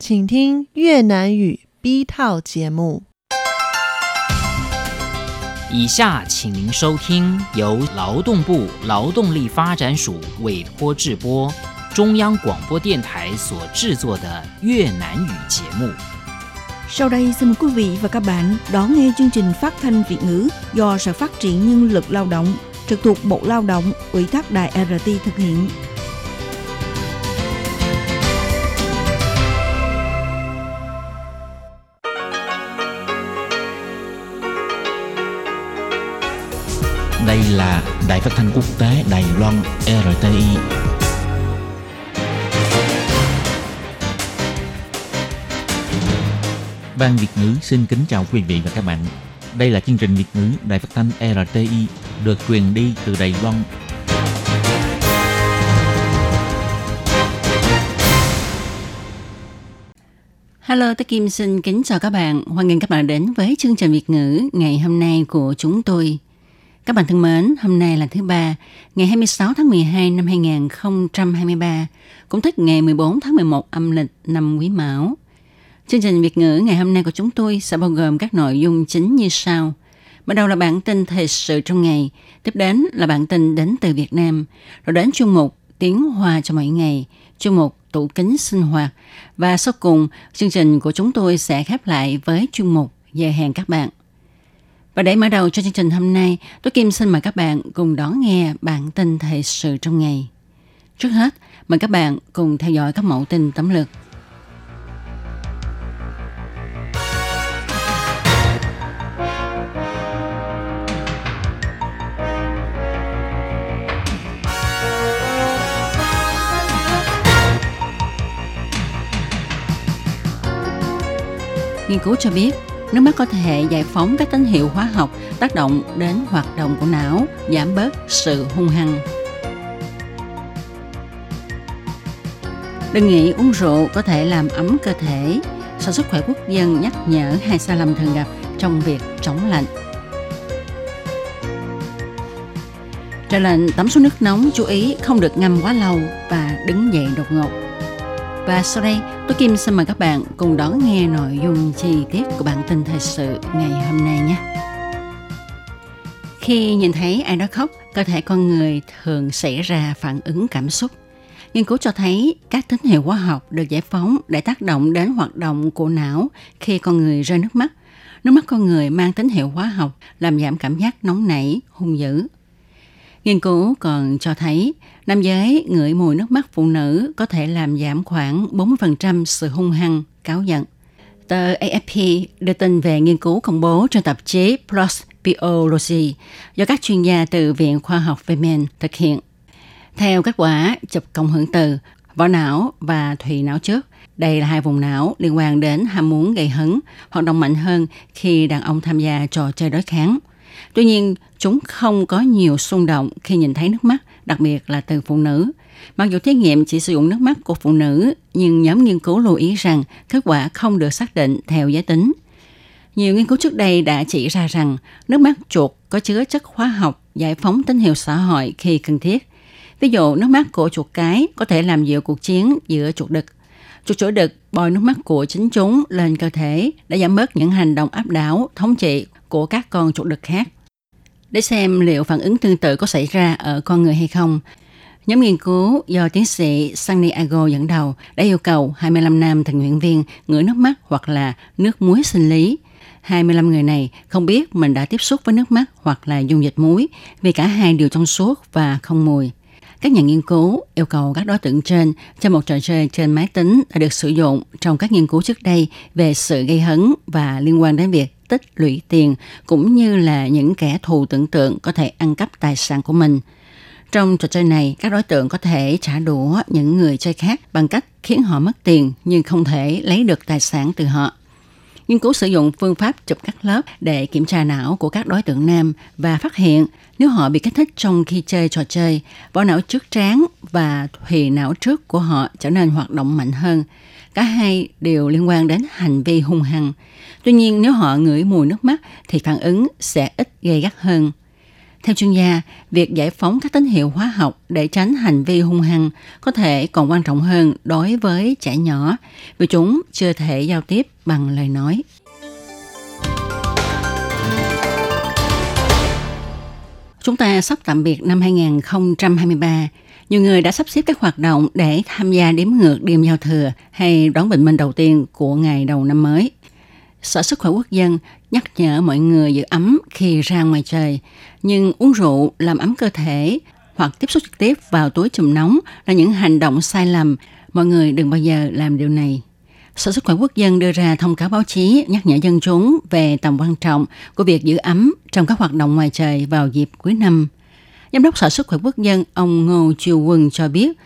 请听越南语 B 套节目。以下请您收听由劳动部劳动力发展署委托制播，中央广播电台所制作的越南语节目。Sau đây xin mời quý vị và các bạn đón nghe chương trình phát thanh Việt ngữ do Sở Phát triển Nhân lực Lao động trực thuộc Bộ Lao động, Ủy thác Đài RT thực hiện. Đây là đài phát thanh quốc tế Đài Loan RTI. Ban Việt ngữ xin kính chào quý vị và các bạn. Đây là chương trình Việt ngữ Đài phát thanh RTI được truyền đi từ Đài Loan. Hello, tôi Kim xin kính chào các bạn. Hoan nghênh các bạn đến với chương trình Việt ngữ ngày hôm nay của chúng tôi. Các bạn thân mến, hôm nay là thứ ba, ngày 26 tháng 12 năm 2023, cũng tức ngày 14 tháng 11 âm lịch năm Quý Mão. Chương trình Việt ngữ ngày hôm nay của chúng tôi sẽ bao gồm các nội dung chính như sau. Bắt đầu là bản tin thời sự trong ngày, tiếp đến là bản tin đến từ Việt Nam, rồi đến chuyên mục Tiếng Hoa cho mỗi ngày, chuyên mục Tủ kính sinh hoạt và sau cùng chương trình của chúng tôi sẽ khép lại với chuyên mục giờ hẹn các bạn. Và để mở đầu cho chương trình hôm nay, tôi Kim xin mời các bạn cùng đón nghe bản tin thời sự trong ngày. Trước hết, mời các bạn cùng theo dõi các mẫu tin tấm lược. Nghiên cứu cho biết, nước mắt có thể giải phóng các tín hiệu hóa học tác động đến hoạt động của não, giảm bớt sự hung hăng. Đừng nghĩ uống rượu có thể làm ấm cơ thể. Sở Sức khỏe Quốc dân nhắc nhở hai sai lầm thường gặp trong việc chống lạnh. Trời lạnh tắm xuống nước nóng chú ý không được ngâm quá lâu và đứng dậy đột ngột. Và sau đây, tôi Kim xin mời các bạn cùng đón nghe nội dung chi tiết của bản tin thời sự ngày hôm nay nhé. Khi nhìn thấy ai đó khóc, cơ thể con người thường xảy ra phản ứng cảm xúc. Nghiên cứu cho thấy các tín hiệu hóa học được giải phóng để tác động đến hoạt động của não khi con người rơi nước mắt. Nước mắt con người mang tín hiệu hóa học làm giảm cảm giác nóng nảy, hung dữ. Nghiên cứu còn cho thấy nam giới ngửi mùi nước mắt phụ nữ có thể làm giảm khoảng 40% sự hung hăng, cáo giận. Tờ AFP đưa tin về nghiên cứu công bố trên tạp chí PLOS Biology do các chuyên gia từ Viện Khoa học Vermen thực hiện. Theo kết quả chụp cộng hưởng từ vỏ não và thùy não trước, đây là hai vùng não liên quan đến ham muốn gây hấn, hoạt động mạnh hơn khi đàn ông tham gia trò chơi đối kháng. Tuy nhiên, chúng không có nhiều xung động khi nhìn thấy nước mắt, đặc biệt là từ phụ nữ. Mặc dù thí nghiệm chỉ sử dụng nước mắt của phụ nữ, nhưng nhóm nghiên cứu lưu ý rằng kết quả không được xác định theo giới tính. Nhiều nghiên cứu trước đây đã chỉ ra rằng nước mắt chuột có chứa chất hóa học giải phóng tín hiệu xã hội khi cần thiết. Ví dụ, nước mắt của chuột cái có thể làm dịu cuộc chiến giữa chuột đực. Chuột chổi đực bòi nước mắt của chính chúng lên cơ thể để giảm bớt những hành động áp đảo, thống trị của các con chuột đực khác. Để xem liệu phản ứng tương tự có xảy ra ở con người hay không, nhóm nghiên cứu do tiến sĩ Sunny Ago dẫn đầu đã yêu cầu 25 nam tình nguyện viên ngửi nước mắt hoặc là nước muối sinh lý. 25 người này không biết mình đã tiếp xúc với nước mắt hoặc là dung dịch muối vì cả hai đều trong suốt và không mùi. Các nhà nghiên cứu yêu cầu các đối tượng trên cho một trò chơi trên máy tính đã được sử dụng trong các nghiên cứu trước đây về sự gây hấn và liên quan đến việc tích lũy tiền cũng như là những kẻ thù tưởng tượng có thể ăn cắp tài sản của mình. Trong trò chơi này, các đối tượng có thể trả đũa những người chơi khác bằng cách khiến họ mất tiền nhưng không thể lấy được tài sản từ họ. Nghiên cứu sử dụng phương pháp chụp cắt lớp để kiểm tra não của các đối tượng nam và phát hiện nếu họ bị kích thích trong khi chơi trò chơi, vỏ não trước trán và thùy não trước của họ trở nên hoạt động mạnh hơn. Cả hai đều liên quan đến hành vi hung hăng. Tuy nhiên nếu họ ngửi mùi nước mắt thì phản ứng sẽ ít gây gắt hơn. Theo chuyên gia, việc giải phóng các tín hiệu hóa học để tránh hành vi hung hăng có thể còn quan trọng hơn đối với trẻ nhỏ vì chúng chưa thể giao tiếp bằng lời nói. Chúng ta sắp tạm biệt năm 2023. Nhiều người đã sắp xếp các hoạt động để tham gia đếm ngược đêm giao thừa hay đón bình minh đầu tiên của ngày đầu năm mới. Sở Sức khỏe Quốc dân nhắc nhở mọi người giữ ấm khi ra ngoài trời, nhưng uống rượu làm ấm cơ thể hoặc tiếp xúc trực tiếp vào túi chùm nóng là những hành động sai lầm. Mọi người đừng bao giờ làm điều này. Sở Sức khỏe Quốc dân đưa ra thông cáo báo chí nhắc nhở dân chúng về tầm quan trọng của việc giữ ấm trong các hoạt động ngoài trời vào dịp cuối năm. Giám đốc Sở Sức khỏe Quốc dân ông Ngô triều Quân cho biết,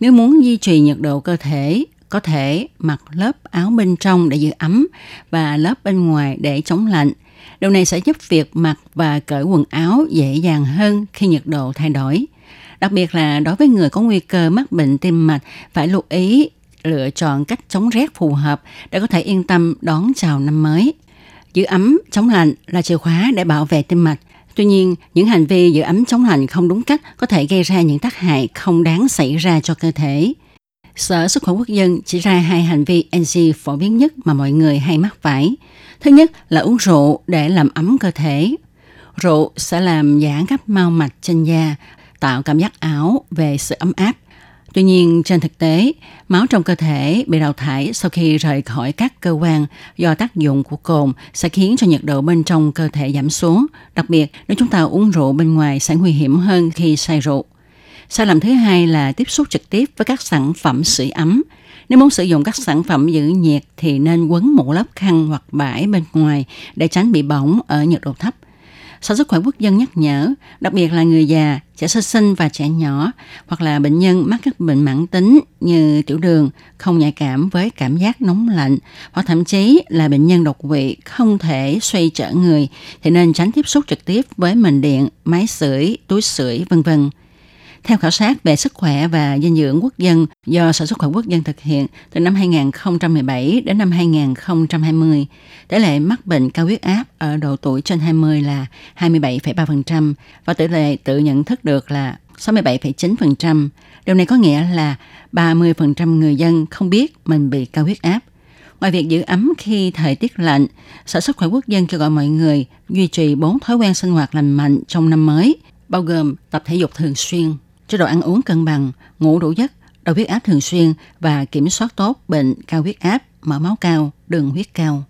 nếu muốn duy trì nhiệt độ cơ thể, có thể mặc lớp áo bên trong để giữ ấm và lớp bên ngoài để chống lạnh. Điều này sẽ giúp việc mặc và cởi quần áo dễ dàng hơn khi nhiệt độ thay đổi. Đặc biệt là đối với người có nguy cơ mắc bệnh tim mạch phải lưu ý lựa chọn cách chống rét phù hợp để có thể yên tâm đón chào năm mới. Giữ ấm, chống lạnh là chìa khóa để bảo vệ tim mạch. Tuy nhiên, những hành vi giữ ấm chống lạnh không đúng cách có thể gây ra những tác hại không đáng xảy ra cho cơ thể. Sở Sức khỏe Quốc dân chỉ ra hai hành vi NG phổ biến nhất mà mọi người hay mắc phải. Thứ nhất là uống rượu để làm ấm cơ thể. Rượu sẽ làm giãn các mao mạch trên da, tạo cảm giác ảo về sự ấm áp. Tuy nhiên, trên thực tế, máu trong cơ thể bị đào thải sau khi rời khỏi các cơ quan do tác dụng của cồn sẽ khiến cho nhiệt độ bên trong cơ thể giảm xuống. Đặc biệt, nếu chúng ta uống rượu bên ngoài sẽ nguy hiểm hơn khi say rượu. Sai lầm thứ hai là tiếp xúc trực tiếp với các sản phẩm sưởi ấm. Nếu muốn sử dụng các sản phẩm giữ nhiệt thì nên quấn một lớp khăn hoặc bãi bên ngoài để tránh bị bỏng ở nhiệt độ thấp. Sở Sức khỏe Quốc dân nhắc nhở, đặc biệt là người già, trẻ sơ sinh và trẻ nhỏ, hoặc là bệnh nhân mắc các bệnh mãn tính như tiểu đường, không nhạy cảm với cảm giác nóng lạnh, hoặc thậm chí là bệnh nhân đột quỵ không thể xoay trở người, thì nên tránh tiếp xúc trực tiếp với mền điện, máy sưởi, túi sưởi, vân vân. Theo khảo sát về sức khỏe và dinh dưỡng quốc dân do Sở Sức khỏe Quốc dân thực hiện từ năm 2017 đến năm 2020, tỷ lệ mắc bệnh cao huyết áp ở độ tuổi trên 20 là 27,3% và tỷ lệ tự nhận thức được là 67,9%. Điều này có nghĩa là 30% người dân không biết mình bị cao huyết áp. Ngoài việc giữ ấm khi thời tiết lạnh, Sở Sức khỏe Quốc dân kêu gọi mọi người duy trì bốn thói quen sinh hoạt lành mạnh trong năm mới, bao gồm tập thể dục thường xuyên, chế độ ăn uống cân bằng, ngủ đủ giấc, đo huyết áp thường xuyên và kiểm soát tốt bệnh cao huyết áp, mỡ máu cao, đường huyết cao.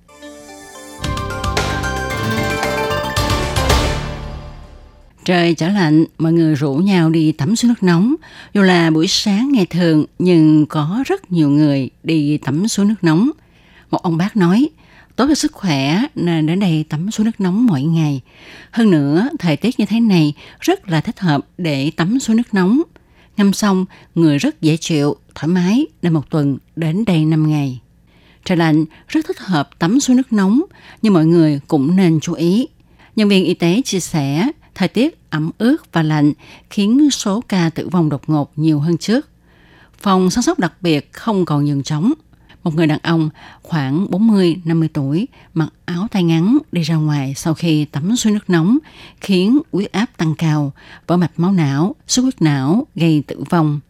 Trời trở lạnh, mọi người rủ nhau đi tắm suối nước nóng. Dù là buổi sáng ngày thường, nhưng có rất nhiều người đi tắm suối nước nóng. Một ông bác nói, tốt cho sức khỏe nên đến đây tắm suối nước nóng mỗi ngày. Hơn nữa, thời tiết như thế này rất là thích hợp để tắm suối nước nóng. Ngâm xong, người rất dễ chịu, thoải mái nên một tuần đến đây 5 ngày. Trời lạnh rất thích hợp tắm suối nước nóng, nhưng mọi người cũng nên chú ý. Nhân viên y tế chia sẻ, thời tiết ẩm ướt và lạnh khiến số ca tử vong đột ngột nhiều hơn trước. Phòng chăm sóc đặc biệt không còn giường trống – một người đàn ông khoảng 40-50 tuổi mặc áo tay ngắn đi ra ngoài sau khi tắm suối nước nóng khiến huyết áp tăng cao, vỡ mạch máu não, xuất huyết não gây tử vong.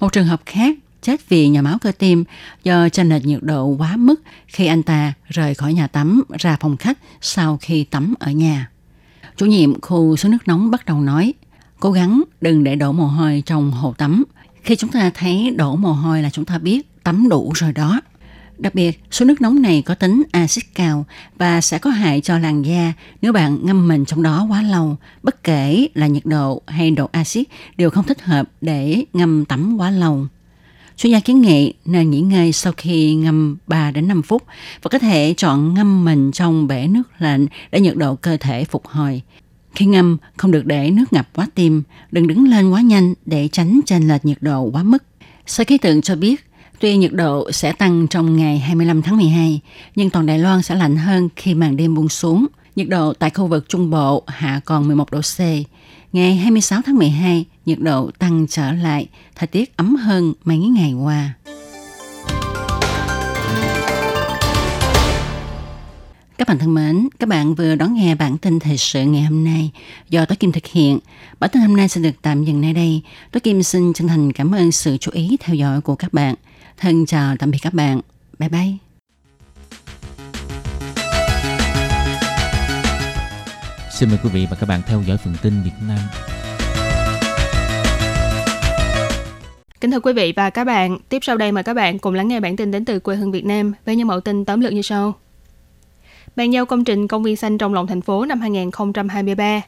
Một trường hợp khác chết vì nhồi máu cơ tim do chênh lệch nhiệt độ quá mức khi anh ta rời khỏi nhà tắm ra phòng khách sau khi tắm ở nhà. Chủ nhiệm khu suối nước nóng bắt đầu nói, cố gắng đừng để đổ mồ hôi trong hồ tắm. Khi chúng ta thấy đổ mồ hôi là chúng ta biết tắm đủ rồi đó. Đặc biệt, số nước nóng này có tính axit cao và sẽ có hại cho làn da nếu bạn ngâm mình trong đó quá lâu. Bất kể là nhiệt độ hay độ axit đều không thích hợp để ngâm tắm quá lâu. Chuyên gia kiến nghị nên nghỉ ngơi sau khi ngâm 3 đến 5 phút và có thể chọn ngâm mình trong bể nước lạnh để nhiệt độ cơ thể phục hồi. Khi ngâm, không được để nước ngập quá tim, đừng đứng lên quá nhanh để tránh chênh lệch nhiệt độ quá mức. Sở khí tượng cho biết, Tuy nhiệt độ sẽ tăng trong ngày 25 tháng 12, nhưng toàn Đài Loan sẽ lạnh hơn khi màn đêm buông xuống. Nhiệt độ tại khu vực Trung Bộ hạ còn 11 độ C. Ngày 26 tháng 12, nhiệt độ tăng trở lại, thời tiết ấm hơn mấy ngày qua. Các bạn thân mến, các bạn vừa đón nghe bản tin thời sự ngày hôm nay do Tố Kim thực hiện. Bản tin hôm nay sẽ được tạm dừng nơi đây. Tố Kim xin chân thành cảm ơn sự chú ý theo dõi của các bạn. Thân chào tạm biệt các bạn. Bye bye. Xin mời quý vị và các bạn theo dõi phần tin Việt Nam. Kính thưa quý vị và các bạn, tiếp sau đây mời các bạn cùng lắng nghe bản tin đến từ quê hương Việt Nam với những mẫu tin tóm lược như sau. Bàn giao công trình công viên xanh trong lòng thành phố năm 2023.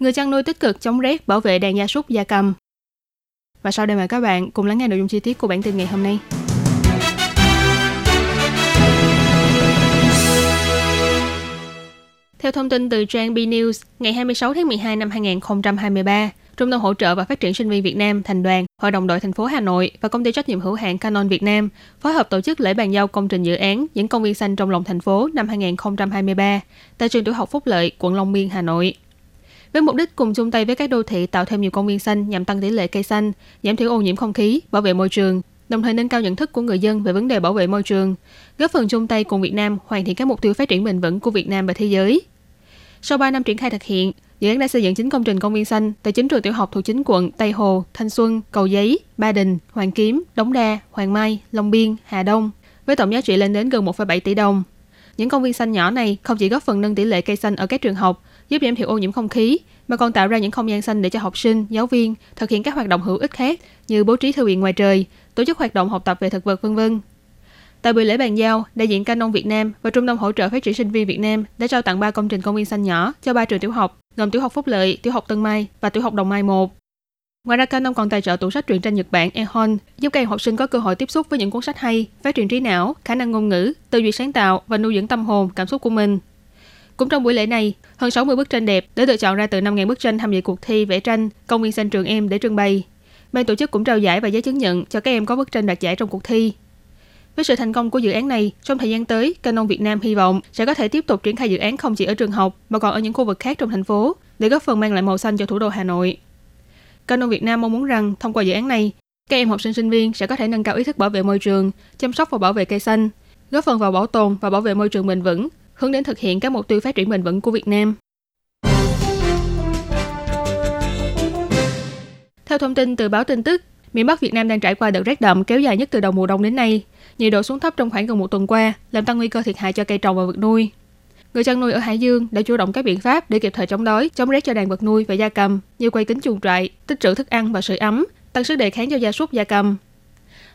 Người chăn nuôi tích cực chống rét bảo vệ đàn gia súc gia cầm. Và sau đây mời các bạn cùng lắng nghe nội dung chi tiết của bản tin ngày hôm nay. Theo thông tin từ trang B News, ngày 26 tháng 12 năm 2023, Trung tâm hỗ trợ và phát triển sinh viên Việt Nam, thành đoàn, Hội đồng đội thành phố Hà Nội và công ty trách nhiệm hữu hạn Canon Việt Nam phối hợp tổ chức lễ bàn giao công trình dự án những công viên xanh trong lòng thành phố năm 2023 tại trường tiểu học Phúc Lợi, quận Long Biên, Hà Nội. Với mục đích cùng chung tay với các đô thị tạo thêm nhiều công viên xanh nhằm tăng tỷ lệ cây xanh, giảm thiểu ô nhiễm không khí, bảo vệ môi trường, đồng thời nâng cao nhận thức của người dân về vấn đề bảo vệ môi trường, góp phần chung tay cùng Việt Nam hoàn thiện các mục tiêu phát triển bền vững của Việt Nam và thế giới. Sau 3 năm triển khai thực hiện, dự án đã xây dựng 9 công trình công viên xanh tại 9 trường tiểu học thuộc 9 quận Tây Hồ, Thanh Xuân, Cầu Giấy, Ba Đình, Hoàng Kiếm, Đống Đa, Hoàng Mai, Long Biên, Hà Đông, với tổng giá trị lên đến gần 1,7 tỷ đồng. Những công viên xanh nhỏ này không chỉ góp phần nâng tỷ lệ cây xanh ở các trường học, giúp giảm thiểu ô nhiễm không khí, mà còn tạo ra những không gian xanh để cho học sinh, giáo viên thực hiện các hoạt động hữu ích khác như bố trí thư viện ngoài trời, tổ chức hoạt động học tập về thực vật vân vân. Tại buổi lễ bàn giao, đại diện Canon Việt Nam và Trung tâm hỗ trợ phát triển sinh viên Việt Nam đã trao tặng 3 công trình công viên xanh nhỏ cho 3 trường tiểu học, gồm tiểu học Phúc Lợi, tiểu học Tân Mai và tiểu học Đồng Mai 1. Ngoài ra, Canon còn tài trợ tủ sách truyện tranh Nhật Bản Ehon, giúp các em học sinh có cơ hội tiếp xúc với những cuốn sách hay, phát triển trí não, khả năng ngôn ngữ, tư duy sáng tạo và nuôi dưỡng tâm hồn, cảm xúc của mình. Cũng trong buổi lễ này, hơn 60 bức tranh đẹp đã được chọn ra từ 5.000 bức tranh tham dự cuộc thi vẽ tranh công viên xanh trường em để trưng bày. Ban tổ chức cũng trao giải và giấy chứng nhận cho các em có bức tranh đạt giải trong cuộc thi. Với sự thành công của dự án này, trong thời gian tới, Canon Việt Nam hy vọng sẽ có thể tiếp tục triển khai dự án không chỉ ở trường học mà còn ở những khu vực khác trong thành phố để góp phần mang lại màu xanh cho thủ đô Hà Nội. Canon Việt Nam mong muốn rằng thông qua dự án này, các em học sinh sinh viên sẽ có thể nâng cao ý thức bảo vệ môi trường, chăm sóc và bảo vệ cây xanh, góp phần vào bảo tồn và bảo vệ môi trường bền vững, hướng đến thực hiện các mục tiêu phát triển bền vững của Việt Nam. Theo thông tin từ báo tin tức, miền Bắc Việt Nam đang trải qua đợt rét đậm kéo dài nhất từ đầu mùa đông đến nay. Nhiệt độ xuống thấp trong khoảng gần một tuần qua, làm tăng nguy cơ thiệt hại cho cây trồng và vật nuôi. Người chăn nuôi ở Hải Dương đã chủ động các biện pháp để kịp thời chống đói, chống rét cho đàn vật nuôi và gia cầm, như quay kính chuồng trại, tích trữ thức ăn và sưởi ấm, tăng sức đề kháng cho gia súc gia cầm.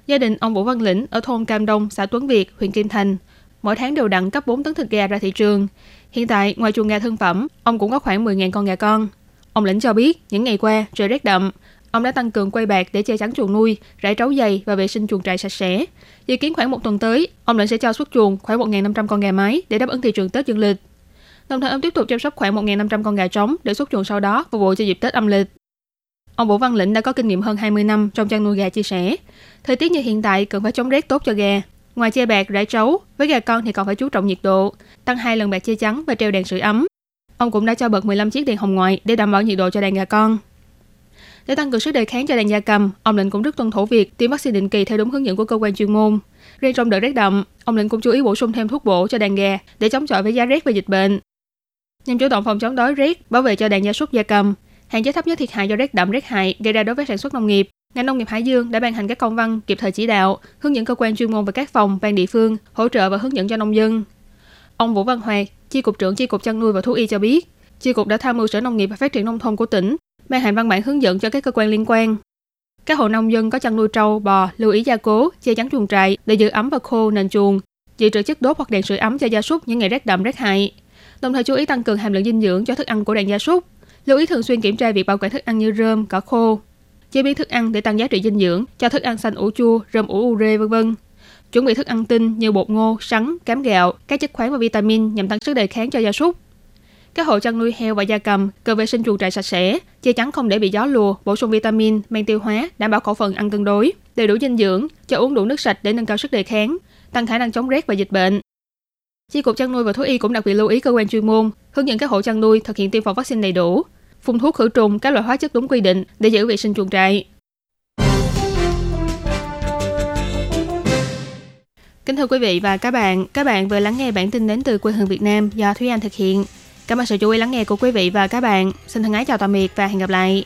Gia đình ông Vũ Văn Lĩnh ở thôn Cam Đông, xã Tuấn Việt, huyện Kim Thành, mỗi tháng đều đặn cấp 4 tấn thịt gà ra thị trường. Hiện tại, ngoài chuồng gà thương phẩm, ông cũng có khoảng 10.000 con gà con. Ông Lĩnh cho biết, những ngày qua, trời rét đậm, ông đã tăng cường quay bạc để che chắn chuồng nuôi, rải trấu dày và vệ sinh chuồng trại sạch sẽ. Dự kiến khoảng một tuần tới, ông lệnh sẽ cho xuất chuồng khoảng 1.500 con gà mái để đáp ứng thị trường Tết dương lịch. Đồng thời ông tiếp tục chăm sóc khoảng 1.500 con gà trống để xuất chuồng sau đó phục vụ cho dịp Tết âm lịch. Ông Vũ Văn Lĩnh đã có kinh nghiệm hơn 20 năm trong chăn nuôi gà chia sẻ. Thời tiết như hiện tại cần phải chống rét tốt cho gà. Ngoài che bạc, rải trấu, với gà con thì còn phải chú trọng nhiệt độ, tăng hai lần bạc che chắn và treo đèn sưởi ấm. Ông cũng đã cho bật 15 chiếc đèn hồng ngoại để đảm bảo nhiệt độ cho đàn gà con. Để tăng cường sức đề kháng cho đàn gia cầm, ông lệnh cũng rất tuân thủ việc tiêm vaccine định kỳ theo đúng hướng dẫn của cơ quan chuyên môn. Riêng trong đợt rét đậm, ông lệnh cũng chú ý bổ sung thêm thuốc bổ cho đàn gà để chống chọi với giá rét và dịch bệnh. Nhằm chủ động phòng chống đói rét, bảo vệ cho đàn gia súc gia cầm, hạn chế thấp nhất thiệt hại do rét đậm rét hại gây ra đối với sản xuất nông nghiệp, ngành nông nghiệp Hải Dương đã ban hành các công văn kịp thời chỉ đạo, hướng dẫn cơ quan chuyên môn và các phòng ban địa phương hỗ trợ và hướng dẫn cho nông dân. Ông Vũ Văn Hoàng, chi cục trưởng chi cục chăn nuôi và thú y cho biết, chi cục đã tham mưu Sở Nông nghiệp và Phát triển nông thôn của tỉnh ban hành văn bản hướng dẫn cho các cơ quan liên quan. Các hộ nông dân có chăn nuôi trâu, bò lưu ý gia cố, che chắn chuồng trại để giữ ấm và khô nền chuồng, dự trữ chất đốt hoặc đèn sưởi ấm cho gia súc những ngày rét đậm rét hại. Đồng thời chú ý tăng cường hàm lượng dinh dưỡng cho thức ăn của đàn gia súc. Lưu ý thường xuyên kiểm tra việc bảo quản thức ăn như rơm, cỏ khô, chế biến thức ăn để tăng giá trị dinh dưỡng cho thức ăn xanh ủ chua, rơm ủ ure vân vân. Chuẩn bị thức ăn tinh như bột ngô, sắn, cám gạo, các chất khoáng và vitamin nhằm tăng sức đề kháng cho gia súc. Các hộ chăn nuôi heo và gia cầm cần vệ sinh chuồng trại sạch sẽ, che chắn không để bị gió lùa, bổ sung vitamin, men tiêu hóa, đảm bảo khẩu phần ăn cân đối, đầy đủ dinh dưỡng, cho uống đủ nước sạch để nâng cao sức đề kháng, tăng khả năng chống rét và dịch bệnh. Chi cục chăn nuôi và thú y cũng đặc biệt lưu ý cơ quan chuyên môn hướng dẫn các hộ chăn nuôi thực hiện tiêm phòng vaccine đầy đủ, phun thuốc khử trùng các loại hóa chất đúng quy định để giữ vệ sinh chuồng trại. Kính thưa quý vị và các bạn, các bạn vừa lắng nghe bản tin đến từ quê hương Việt Nam do Thúy Anh thực hiện. Cảm ơn sự chú ý lắng nghe của quý vị và các bạn. Xin thân ái chào tạm biệt và hẹn gặp lại.